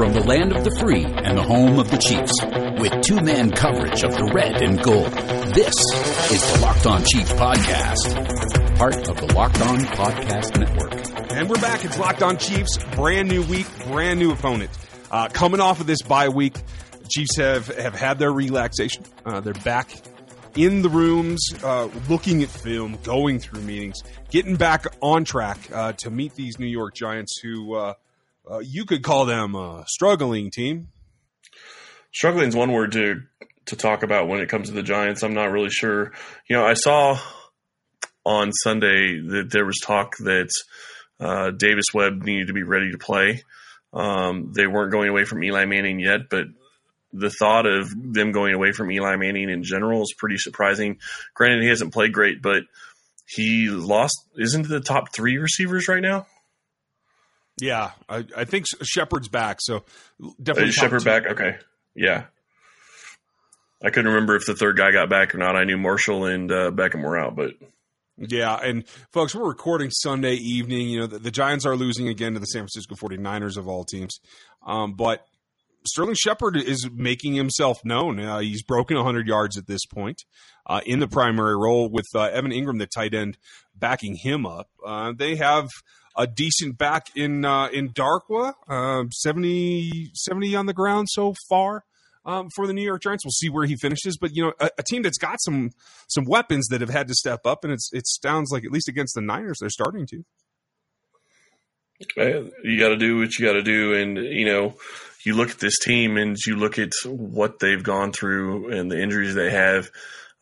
from the land of the free and the home of the Chiefs, with two man coverage of the red and gold. This is the Locked On Chiefs podcast, part of the Locked On Podcast Network. And we're back. It's Locked On Chiefs. Brand new week, brand new opponent. Uh, coming off of this bye week, Chiefs have, have had their relaxation. Uh, they're back in the rooms, uh, looking at film, going through meetings, getting back on track uh, to meet these New York Giants, who uh, uh, you could call them a struggling team. Struggling is one word to to talk about when it comes to the Giants. I'm not really sure. You know, I saw on Sunday that there was talk that uh, Davis Webb needed to be ready to play. Um, they weren't going away from Eli Manning yet, but the thought of them going away from Eli Manning in general is pretty surprising. Granted, he hasn't played great, but he lost isn't the top three receivers right now. Yeah, I, I think Shepard's back, so definitely Shepard back. Okay, yeah. I couldn't remember if the third guy got back or not. I knew Marshall and uh, Beckham were out, but yeah, and folks, we're recording Sunday evening. You know, the, the, Giants are losing again to the San Francisco 49ers of all teams. Um, but Sterling Shepard is making himself known. Uh, he's broken 100 yards at this point uh, in the primary role with uh, Evan Engram, the tight end, backing him up. Uh, they have a decent back in uh, in Darkwa, uh, 70, 70 on the ground so far. Um, for the New York Giants, we'll see where he finishes. But you know, a, a, team that's got some some weapons that have had to step up, and it's it sounds like at least against the Niners, they're starting to. You got to do what you got to do, and you know, you look at this team and you look at what they've gone through and the injuries they have.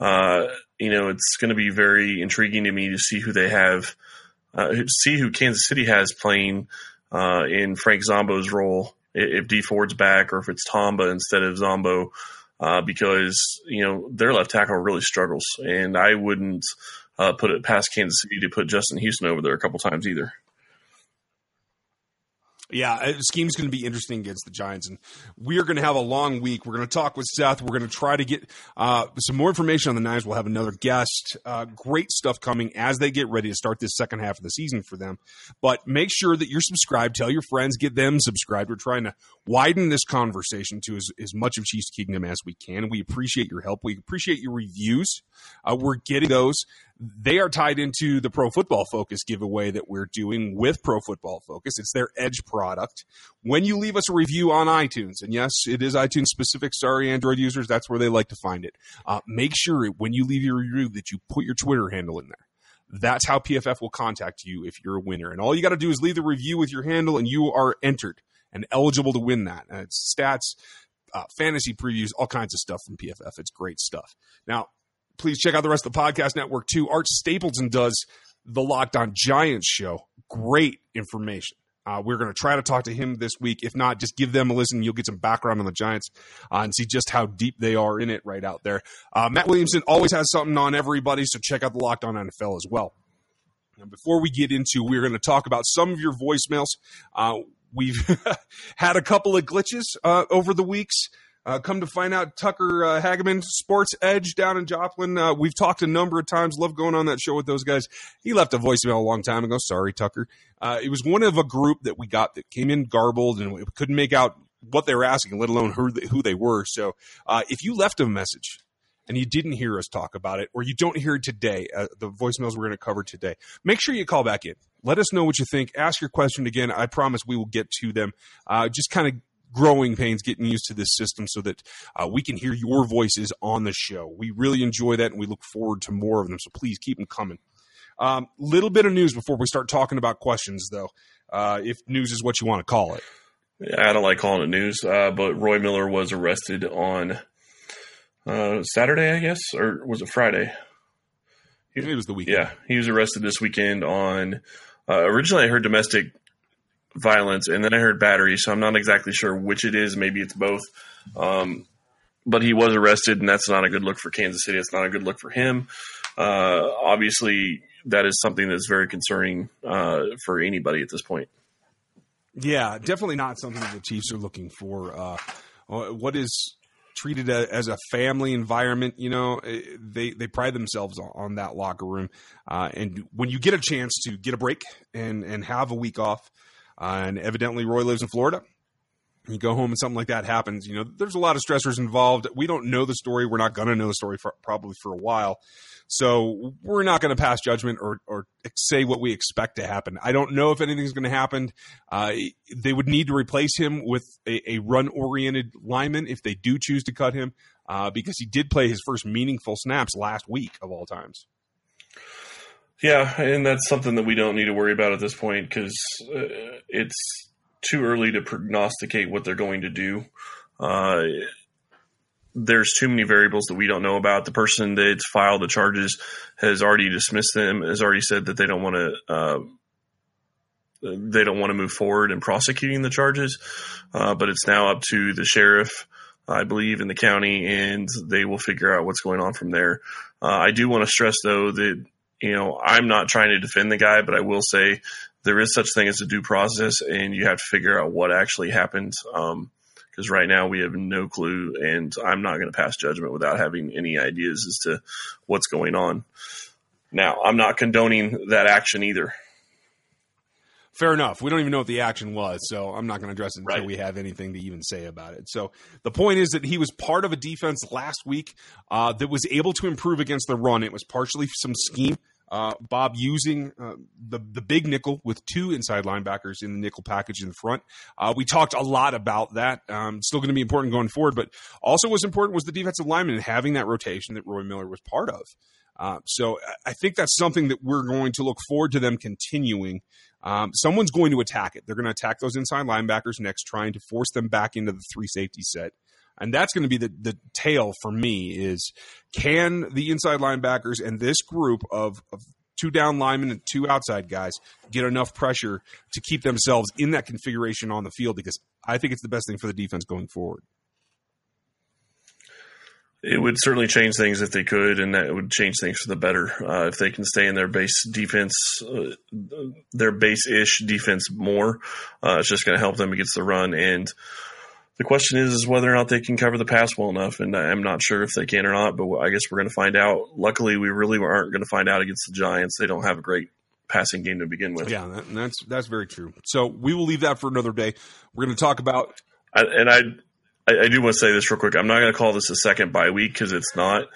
Uh, you know, it's going to be very intriguing to me to see who they have, uh, see who Kansas City has playing uh, in Frank Zombo's role. If D Ford's back or if it's Tamba instead of Zombo, uh, because you know their left tackle really struggles, and I wouldn't uh, put it past Kansas City to put Justin Houston over there a couple times either. Yeah, uh, scheme's going to be interesting against the Giants, and we are going to have a long week. We're going to talk with Seth. We're going to try to get uh, some more information on the Niners. We'll have another guest. Uh, great stuff coming as they get ready to start this second half of the season for them. But make sure that you're subscribed. Tell your friends, get them subscribed. We're trying to widen this conversation to as, as much of Chiefs Kingdom as we can. We appreciate your help. We appreciate your reviews. Uh, we're getting those they are tied into the Pro Football Focus giveaway that we're doing with Pro Football Focus. It's their Edge product. When you leave us a review on iTunes, and yes, it is iTunes specific, sorry, Android users, that's where they like to find it. Uh, make sure when you leave your review that you put your Twitter handle in there. That's how PFF will contact you if you're a winner. And all you got to do is leave the review with your handle, and you are entered and eligible to win that. And it's stats, uh, fantasy previews, all kinds of stuff from PFF. It's great stuff. Now, please check out the rest of the podcast network too. Art Stapleton does the Locked On Giants show. Great information. Uh, we're going to try to talk to him this week. If not, just give them a listen. You'll get some background on the Giants uh, and see just how deep they are in it right out there. Uh, Matt Williamson always has something on everybody, so check out the Locked On NFL as well. Before we get into, we're going to talk about some of your voicemails. Uh, we've had a couple of glitches uh, over the weeks. Uh, come to find out, Tucker uh, Hageman, Sports Edge down in Joplin. Uh, we've talked a number of times. Love going on that show with those guys. He left a voicemail a long time ago. Sorry, Tucker. Uh, it was one of a group that we got that came in garbled and we couldn't make out what they were asking, let alone who they, who they were. So uh, if you left a message and you didn't hear us talk about it, or you don't hear it today, uh, the voicemails we're going to cover today, make sure you call back in. Let us know what you think. Ask your question again. I promise we will get to them. Uh, just kind of growing pains getting used to this system so that uh, we can hear your voices on the show. We really enjoy that and we look forward to more of them. So please keep them coming. Um, little bit of news before we start talking about questions, though, uh, if news is what you want to call it. Yeah, I don't like calling it news, uh, but Roy Miller was arrested on uh, Saturday, I guess, or was it Friday? He, it was the weekend. Yeah, he was arrested this weekend on. Uh, originally, I heard domestic violence, and then I heard battery. So I'm not exactly sure which it is. Maybe it's both. Um, but he was arrested, and that's not a good look for Kansas City. It's not a good look for him. Uh, obviously, that is something that's very concerning uh, for anybody at this point. Yeah, definitely not something that the Chiefs are looking for. Uh, what is treated as a family environment. You know, eh, they they pride themselves on, that locker room. Uh, and when you get a chance to get a break and and have a week off, uh, and evidently, Roy lives in Florida. you go home and something like that happens, you know, there's a lot of stressors involved. We don't know the story. We're not going to know the story for, probably for a while. So we're not going to pass judgment or, or say what we expect to happen. I don't know if anything's going to happen. Uh, they would need to replace him with a, a run oriented lineman if they do choose to cut him, uh, because he did play his first meaningful snaps last week of all times. Yeah, and that's something that we don't need to worry about at this point because uh, it's too early to prognosticate what they're going to do. Uh, there's too many variables that we don't know about. The person that's filed the charges has already dismissed them. Has already said that they don't want to. Uh, they don't want to move forward in prosecuting the charges, uh, but it's now up to the sheriff, I believe, in the county, and they will figure out what's going on from there. Uh, I do want to stress, though, that you know I'm not trying to defend the guy, but I will say there is such thing as a due process, and you have to figure out what actually happened. Um, because right now we have no clue, and I'm not going to pass judgment without having any ideas as to what's going on. Now, I'm not condoning that action either. Fair enough. We don't even know what the action was, so I'm not going to address it until Right. we have anything to even say about it. So the point is that he was part of a defense last week uh, that was able to improve against the run. It was partially some scheme. Uh, Bob using uh, the the big nickel with two inside linebackers in the nickel package in the front. Uh, we talked a lot about that. Um, still going to be important going forward, but also was important was the defensive lineman and having that rotation that Roy Miller was part of. Uh, so I think that's something that we're going to look forward to them continuing. Um, someone's going to attack it. They're going to attack those inside linebackers next, trying to force them back into the three safety set. And that's going to be the, the tail for me is can the inside linebackers and this group of, of two down linemen and two outside guys get enough pressure to keep themselves in that configuration on the field? Because I think it's the best thing for the defense going forward. It would certainly change things if they could, and that would change things for the better. Uh, if they can stay in their base defense, uh, their base ish defense more, uh, it's just going to help them against the run. And the question is, is whether or not they can cover the pass well enough. And I'm not sure if they can or not, but I guess we're going to find out. Luckily, we really aren't going to find out against the Giants. They don't have a great passing game to begin with. Yeah, that, that's that's very true. So we will leave that for another day. We're going to talk about I, and I, I, I do want to say this real quick. I'm not going to call this a second bye week because it's not.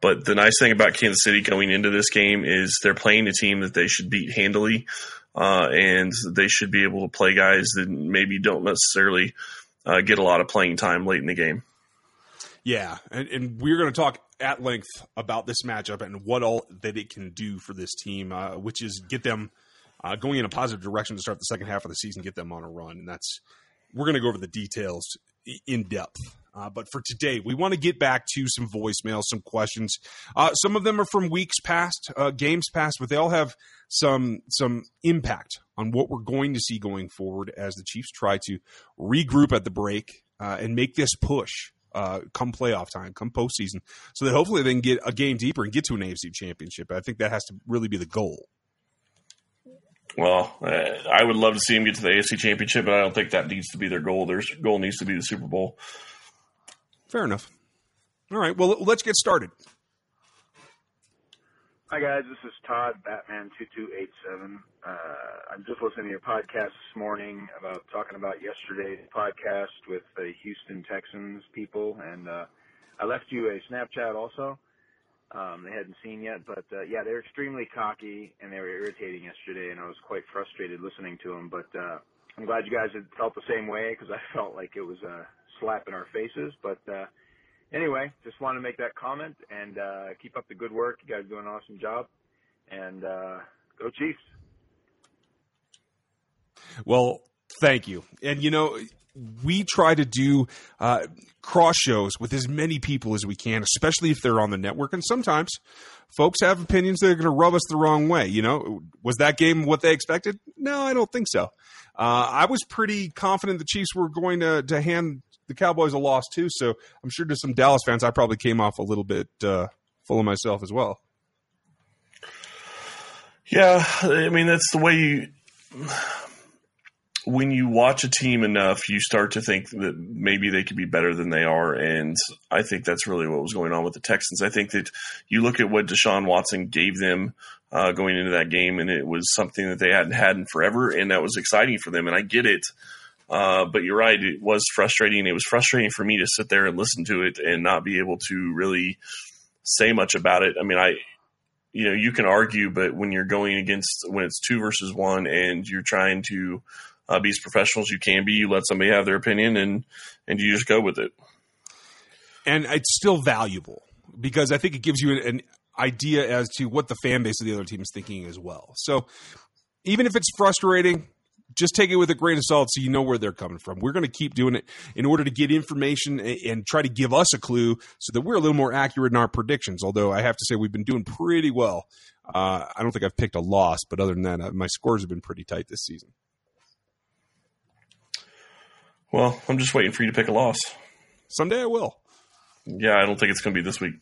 But the nice thing about Kansas City going into this game is they're playing a team that they should beat handily, uh, and they should be able to play guys that maybe don't necessarily uh, get a lot of playing time late in the game. Yeah, and, and we're going to talk at length about this matchup and what all that it can do for this team, uh, which is get them uh, going in a positive direction to start the second half of the season, get them on a run, and that's we're going to go over the details in depth. Uh, but for today, we want to get back to some voicemails, some questions. Uh, some of them are from weeks past, uh, games past, but they all have some some impact on what we're going to see going forward as the Chiefs try to regroup at the break uh, and make this push uh, come playoff time, come postseason, so that hopefully they can get a game deeper and get to an AFC championship. I think that has to really be the goal. Well, uh, I would love to see them get to the AFC Championship, but I don't think that needs to be their goal. Their goal needs to be the Super Bowl. Fair enough. All right, well, let's get started. Hi guys, this is Todd Batman two two eight seven. Uh, I'm just listening to your podcast this morning about talking about yesterday's podcast with the Houston Texans people, and uh, I left you a Snapchat also. Um, they hadn't seen yet, but uh, yeah, they're extremely cocky and they were irritating yesterday, and I was quite frustrated listening to them. But uh, I'm glad you guys had felt the same way because I felt like it was a slap in our faces. But uh, anyway, just wanted to make that comment and uh, keep up the good work. You guys do an awesome job, and uh, go Chiefs. Well, thank you. And you know, we try to do uh, cross shows with as many people as we can, especially if they're on the network. And sometimes folks have opinions that are going to rub us the wrong way. You know, was that game what they expected? No, I don't think so. Uh, I was pretty confident the Chiefs were going to to hand the Cowboys a loss too. So I'm sure to some Dallas fans, I probably came off a little bit uh, full of myself as well. Yeah, I mean that's the way you. When you watch a team enough, you start to think that maybe they could be better than they are, and I think that's really what was going on with the Texans. I think that you look at what Deshaun Watson gave them uh, going into that game, and it was something that they hadn't had in forever, and that was exciting for them. And I get it, Uh, but you're right; it was frustrating. It was frustrating for me to sit there and listen to it and not be able to really say much about it. I mean, I you know you can argue, but when you're going against when it's two versus one and you're trying to uh, be as professional as you can be, you let somebody have their opinion and and you just go with it. And it's still valuable because I think it gives you an, idea as to what the fan base of the other team is thinking as well. So even if it's frustrating, just take it with a grain of salt so you know where they're coming from. We're going to keep doing it in order to get information and try to give us a clue so that we're a little more accurate in our predictions. Although I have to say we've been doing pretty well. Uh, I don't think I've picked a loss, but other than that, uh, my scores have been pretty tight this season. Well, I'm just waiting for you to pick a loss. Someday I will. Yeah, I don't think it's going to be this week.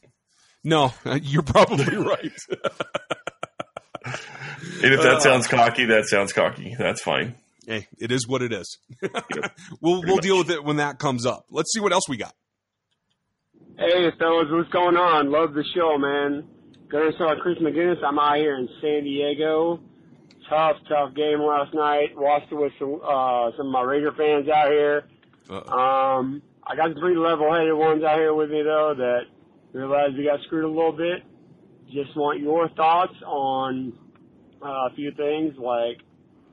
No, you're probably right. And if that uh, sounds cocky, that sounds cocky. That's fine. Hey, it is what it is. yep, we'll we'll much. deal with it when that comes up. Let's see what else we got. Hey, fellas, what's going on? Love the show, man. Gonna start Chris McGinnis. I'm out here in San Diego. Tough, tough game last night. Watched it with some uh, some of my Raider fans out here. Uh-oh. Um, I got some pretty level-headed ones out here with me though that realized we got screwed a little bit. Just want your thoughts on uh, a few things like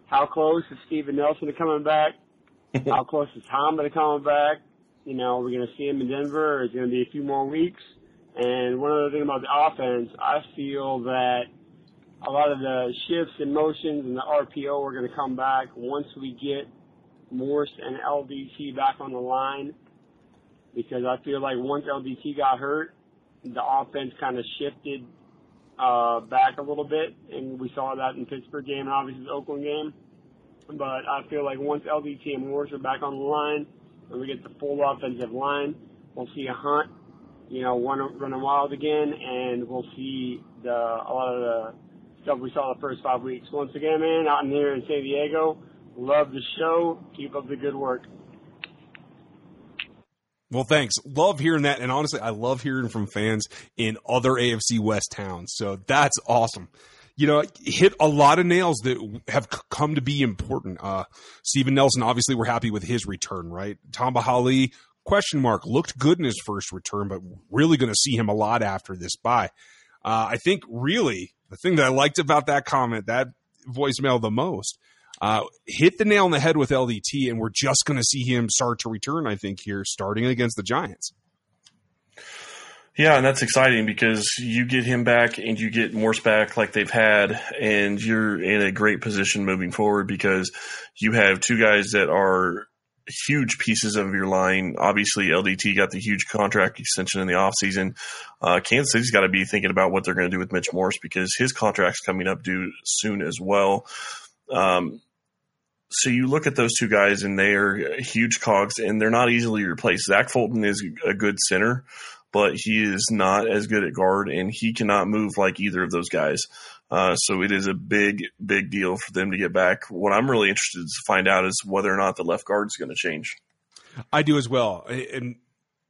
how close is Steven Nelson to coming back? how close is Tom to coming back? You know, we're going to see him in Denver. Or it's going to be a few more weeks. And one other thing about the offense, I feel that a lot of the shifts and motions and the RPO are going to come back once we get Morse and LDT back on the line. Because I feel like once LDT got hurt, the offense kind of shifted uh, back a little bit, and we saw that in Pittsburgh game and obviously the Oakland game. But I feel like once LDT and Morris are back on the line, and we get the full offensive line, we'll see a hunt, you know, run, running wild again, and we'll see the a lot of the stuff we saw the first five weeks. Once again, man, out in here in San Diego, love the show. Keep up the good work. Well, thanks. Love hearing that. And honestly, I love hearing from fans in other AFC West towns. So that's awesome. You know, hit a lot of nails that have come to be important. Uh, Steven Nelson, obviously, we're happy with his return, right? Tamba Hali, question mark, looked good in his first return, but really going to see him a lot after this bye. Uh, I think really the thing that I liked about that comment, that voicemail the most, uh, hit the nail on the head with LDT, and we're just going to see him start to return. I think here, starting against the Giants. Yeah, and that's exciting because you get him back and you get Morse back like they've had, and you're in a great position moving forward because you have two guys that are huge pieces of your line. Obviously, LDT got the huge contract extension in the offseason. Uh, Kansas City's got to be thinking about what they're going to do with Mitch Morse because his contract's coming up due soon as well. Um, so you look at those two guys, and they are huge cogs, and they're not easily replaced. Zach Fulton is a good center, but he is not as good at guard, and he cannot move like either of those guys. Uh, so it is a big, big deal for them to get back. What I'm really interested to find out is whether or not the left guard is going to change. I do as well, and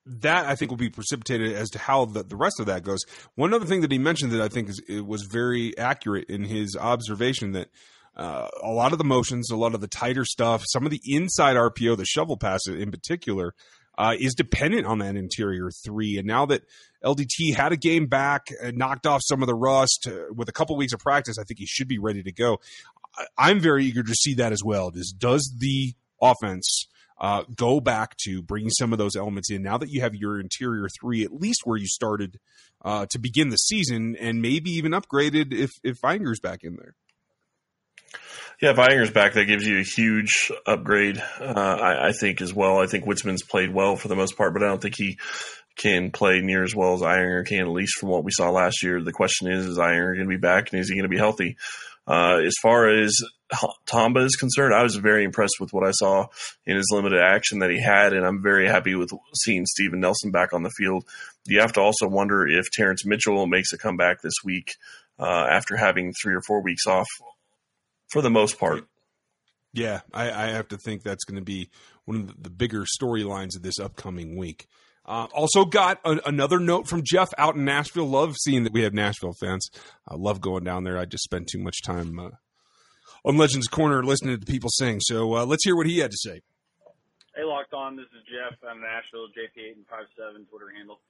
that I think will be precipitated as to how the, the rest of that goes. One other thing that he mentioned that I think is, was very accurate in his observation that uh, a lot of the motions, a lot of the tighter stuff, some of the inside RPO, the shovel pass in particular, uh, is dependent on that interior three. And now that LDT had a game back, knocked off some of the rust uh, with a couple weeks of practice, I think he should be ready to go. I, am very eager to see that as well. Does does the offense uh, go back to bringing some of those elements in now that you have your interior three at least where you started uh, to begin the season, and maybe even upgraded if if Ehinger's back in there? Yeah, if back, that gives you a huge upgrade, uh, I, I, think, as well. I think Witzmann's played well for the most part, but I don't think he can play near as well as Ehinger can, at least from what we saw last year. The question is, is Ehinger going to be back and is he going to be healthy? Uh, as far as Tamba is concerned, I was very impressed with what I saw in his limited action that he had, and I'm very happy with seeing Steven Nelson back on the field. You have to also wonder if Terrence Mitchell makes a comeback this week uh, after having three or four weeks off for the most part. Yeah, I, I have to think that's going to be one of the bigger storylines of this upcoming week. Uh, also got a, another note from Jeff out in Nashville. Love seeing that we have Nashville fans. I love going down there. I just spend too much time uh, on Legends Corner listening to people sing. So uh, let's hear what he had to say. Hey, locked On. This is Jeff out of Nashville, JP8 and 57 Twitter handle.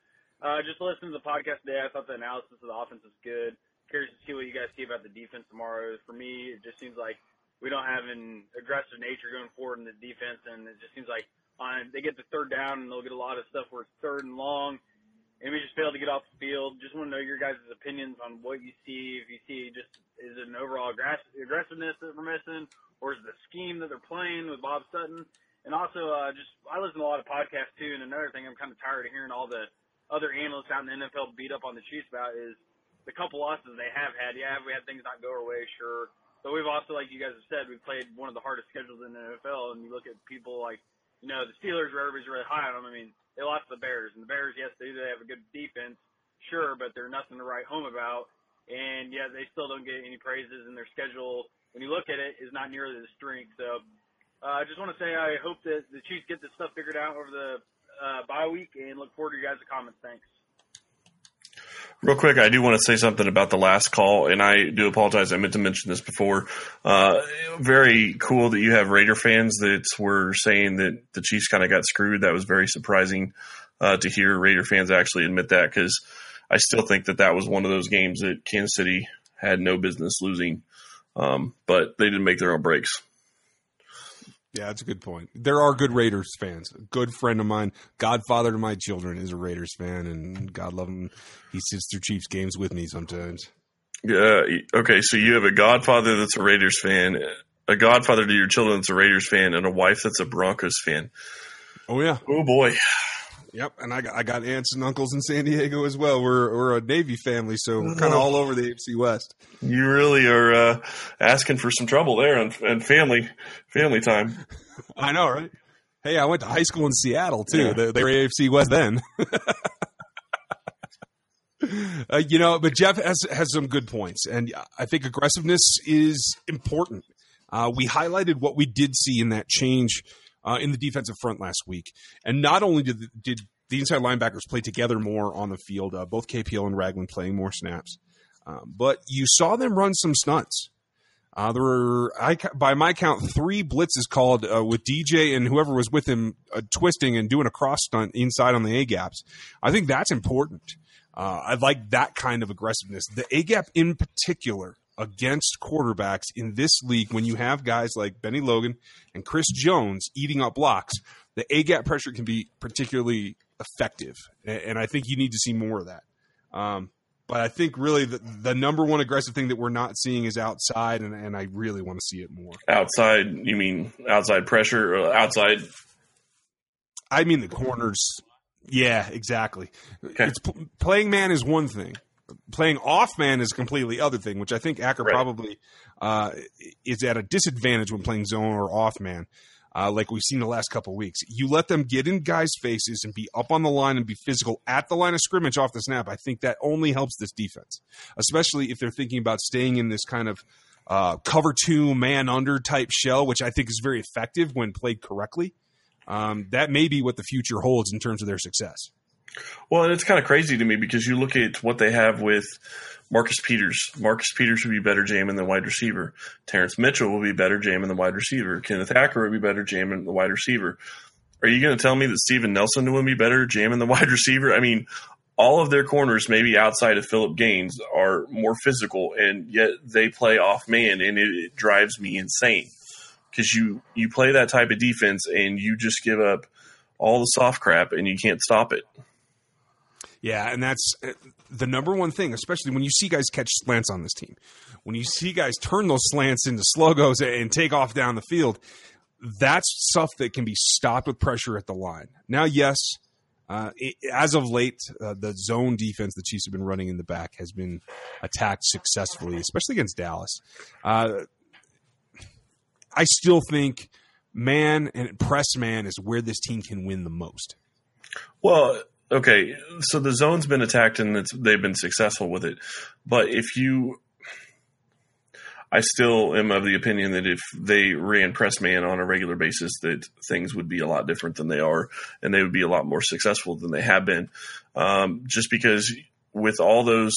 Uh, just listening to the podcast today, I thought the analysis of the offense was good. Curious to see what you guys see about the defense tomorrow. For me, it just seems like we don't have an aggressive nature going forward in the defense, and it just seems like on they get the third down and they'll get a lot of stuff where it's third and long, and we just fail to get off the field. Just want to know your guys' opinions on what you see. If you see just is it an overall aggressiveness that we're missing, or is it the scheme that they're playing with Bob Sutton? And also, uh, just I listen to a lot of podcasts too. And another thing, I'm kind of tired of hearing all the other analysts out in the NFL beat up on the Chiefs about is the couple losses they have had. Yeah, we had things not go our way, sure. But we've also, like you guys have said, we've played one of the hardest schedules in the NFL. And you look at people like, you know, the Steelers, where everybody's really high on them. I mean, they lost the Bears, and the Bears, yes, they they have a good defense, sure, but they're nothing to write home about. And yeah, they still don't get any praises, and their schedule, when you look at it, is not nearly the strength. So uh, I just want to say I hope that the Chiefs get this stuff figured out over the uh, bye week, and look forward to your guys' comments. Thanks. Real quick, I do want to say something about the last call, and I do apologize. I meant to mention this before. Uh, very cool that you have Raider fans that were saying that the Chiefs kind of got screwed. That was very surprising uh, to hear Raider fans actually admit that because I still think that that was one of those games that Kansas City had no business losing, um, but they didn't make their own breaks. Yeah, that's a good point. There are good Raiders fans. A good friend of mine, godfather to my children, is a Raiders fan, and God love him, he sits through Chiefs games with me sometimes. Yeah. Okay. So you have a godfather that's a Raiders fan, a godfather to your children that's a Raiders fan, and a wife that's a Broncos fan. Oh yeah. Oh boy. Yep, and I got, I got aunts and uncles in San Diego as well. We're we're a Navy family, so we're kind of all over the AFC West. You really are uh, asking for some trouble there and, and family family time. I know, right? Hey, I went to high school in Seattle too. Yeah. They, they were AFC West then. uh, you know, but Jeff has has some good points, and I think aggressiveness is important. Uh, we highlighted what we did see in that change uh, in the defensive front last week. And not only did the, did the inside linebackers play together more on the field, uh, both KPL and Ragland playing more snaps, um, but you saw them run some stunts. Uh, there were, I, by my count, three blitzes called uh, with DJ and whoever was with him uh, twisting and doing a cross stunt inside on the A gaps. I think that's important. Uh, I like that kind of aggressiveness. The A gap in particular against quarterbacks in this league when you have guys like Bennie Logan and Chris Jones eating up blocks, the A gap pressure can be particularly effective. And I think you need to see more of that. Um, but I think really the, the, number one aggressive thing that we're not seeing is outside, and, and I really want to see it more. Outside, you mean outside pressure or outside? I mean the corners. Yeah, exactly. Okay. It's playing man is one thing playing off man is a completely other thing, which I think Acker right. probably uh, is at a disadvantage when playing zone or off man. Uh, like we've seen the last couple weeks, you let them get in guys' faces and be up on the line and be physical at the line of scrimmage off the snap. I think that only helps this defense, especially if they're thinking about staying in this kind of uh, cover two man under type shell, which I think is very effective when played correctly. Um, that may be what the future holds in terms of their success. Well, and it's kind of crazy to me because you look at what they have with Marcus Peters. Marcus Peters would be better jamming than wide receiver. Terrence Mitchell will be better jamming than wide receiver. Kenneth Acker would be better jamming the wide receiver. Are you going to tell me that Steven Nelson would be better jamming the wide receiver? I mean, all of their corners, maybe outside of Philip Gaines, are more physical, and yet they play off man, and it, it drives me insane because you you play that type of defense and you just give up all the soft crap and you can't stop it. Yeah, and that's uh, the number one thing, especially when you see guys catch slants on this team. When you see guys turn those slants into sluggos and take off down the field, that's stuff that can be stopped with pressure at the line. Now, yes, uh, it, as of late, uh, the zone defense the Chiefs have been running in the back has been attacked successfully, especially against Dallas. Uh, I still think man and press man is where this team can win the most. Well, okay, so the zone's been attacked and they've been successful with it. But if you, I still am of the opinion that if they ran press man on a regular basis, that things would be a lot different than they are, and they would be a lot more successful than they have been. Um, just because with all those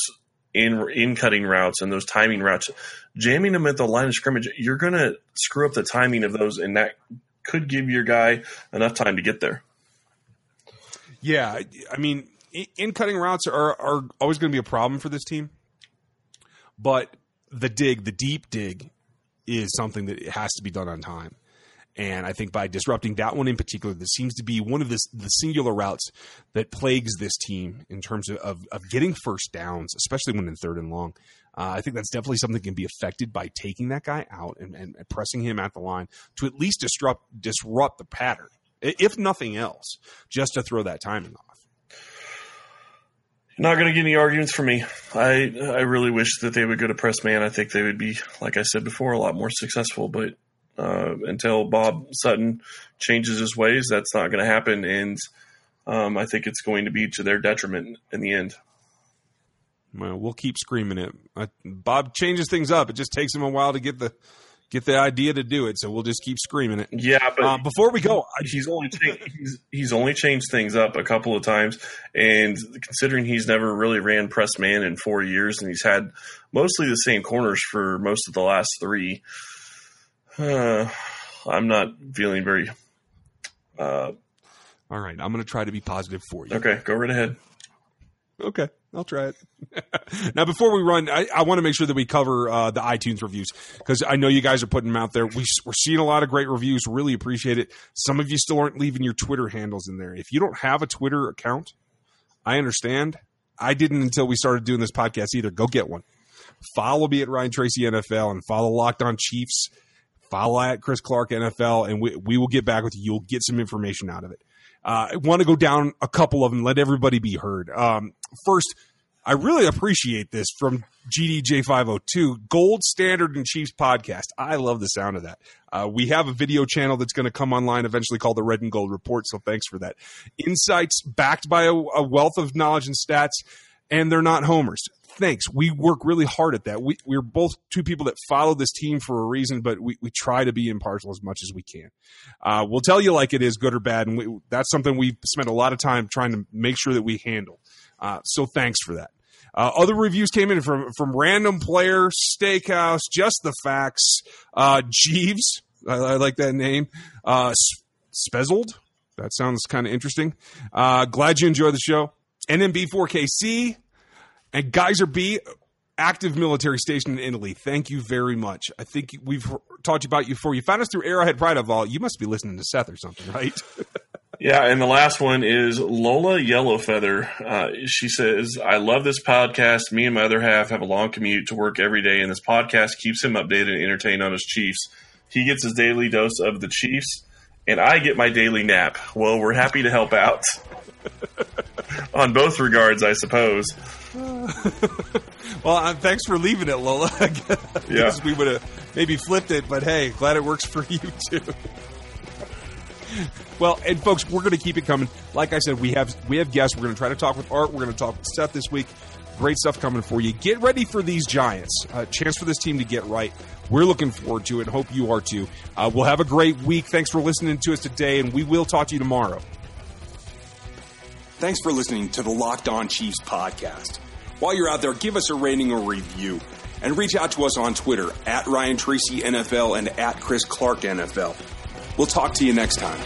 in in cutting routes and those timing routes, jamming them at the line of scrimmage, you're going to screw up the timing of those, and that could give your guy enough time to get there. Yeah, I mean, in cutting routes are are always going to be a problem for this team, but the dig, the deep dig, is something that has to be done on time. And I think by disrupting that one in particular, this seems to be one of the, the singular routes that plagues this team in terms of, of, of getting first downs, especially when in third and long. Uh, I think that's definitely something that can be affected by taking that guy out and, and pressing him at the line to at least disrupt disrupt the pattern, if nothing else, just to throw that timing off. Not going to get any arguments from me. I I really wish that they would go to press man. I think they would be, like I said before, a lot more successful. But uh, until Bob Sutton changes his ways, that's not going to happen. And um, I think it's going to be to their detriment in the end. Well, we'll keep screaming it. I, Bob changes things up. It just takes him a while to get the get the idea to do it. So we'll just keep screaming it. Yeah, but uh, before we go, he's only he's he's only changed things up a couple of times, and considering he's never really ran press man in four years, and he's had mostly the same corners for most of the last three, uh, I'm not feeling very. Uh, All right, I'm going to try to be positive for you. Okay, go right ahead. Okay, I'll try it. now, before we run, I, I want to make sure that we cover uh, the iTunes reviews because I know you guys are putting them out there. We, we're seeing a lot of great reviews. Really appreciate it. Some of you still aren't leaving your Twitter handles in there. If you don't have a Twitter account, I understand. I didn't until we started doing this podcast either. Go get one. Follow me at Ryan Tracy NFL and follow Locked On Chiefs. Follow at Chris Clark NFL, and we, we will get back with you. You'll get some information out of it. Uh, I want to go down a couple of them, let everybody be heard. Um, first, I really appreciate this from GDJ502, Gold Standard and Chiefs podcast. I love the sound of that. Uh, we have a video channel that's going to come online eventually called the Red and Gold Report, so thanks for that. Insights backed by a, a wealth of knowledge and stats, and they're not homers thanks. We work really hard at that. We, we're both two people that follow this team for a reason, but we, we try to be impartial as much as we can. Uh, we'll tell you like it is, good or bad, and we, that's something we've spent a lot of time trying to make sure that we handle. Uh, so thanks for that. Uh, other reviews came in from from random player, Steakhouse, just the facts, uh, Jeeves. I, I like that name. Uh, Spezold. That sounds kind of interesting. Uh, glad you enjoy the show. NMB4KC, and Geyser B, active military station in Italy. Thank you very much. I think we've talked about you before. You found us through Arrowhead Pride of All. You must be listening to Seth or something, right? yeah, and the last one is Lola Yellowfeather. Uh, she says, I love this podcast. Me and my other half have a long commute to work every day, and this podcast keeps him updated and entertained on his Chiefs. He gets his daily dose of the Chiefs, and I get my daily nap. Well, we're happy to help out. on both regards, I suppose. well, uh, thanks for leaving it, Lola. yeah, we would have maybe flipped it, but hey, glad it works for you too. well, and folks, we're going to keep it coming. Like I said, we have we have guests. We're going to try to talk with Art. We're going to talk with Seth this week. Great stuff coming for you. Get ready for these Giants. A chance for this team to get right. We're looking forward to it. Hope you are too. Uh, we'll have a great week. Thanks for listening to us today, and we will talk to you tomorrow. Thanks for listening to the Locked On Chiefs podcast. While you're out there, give us a rating or review and reach out to us on Twitter at Ryan Tracy NFL and at Chris Clark NFL. We'll talk to you next time.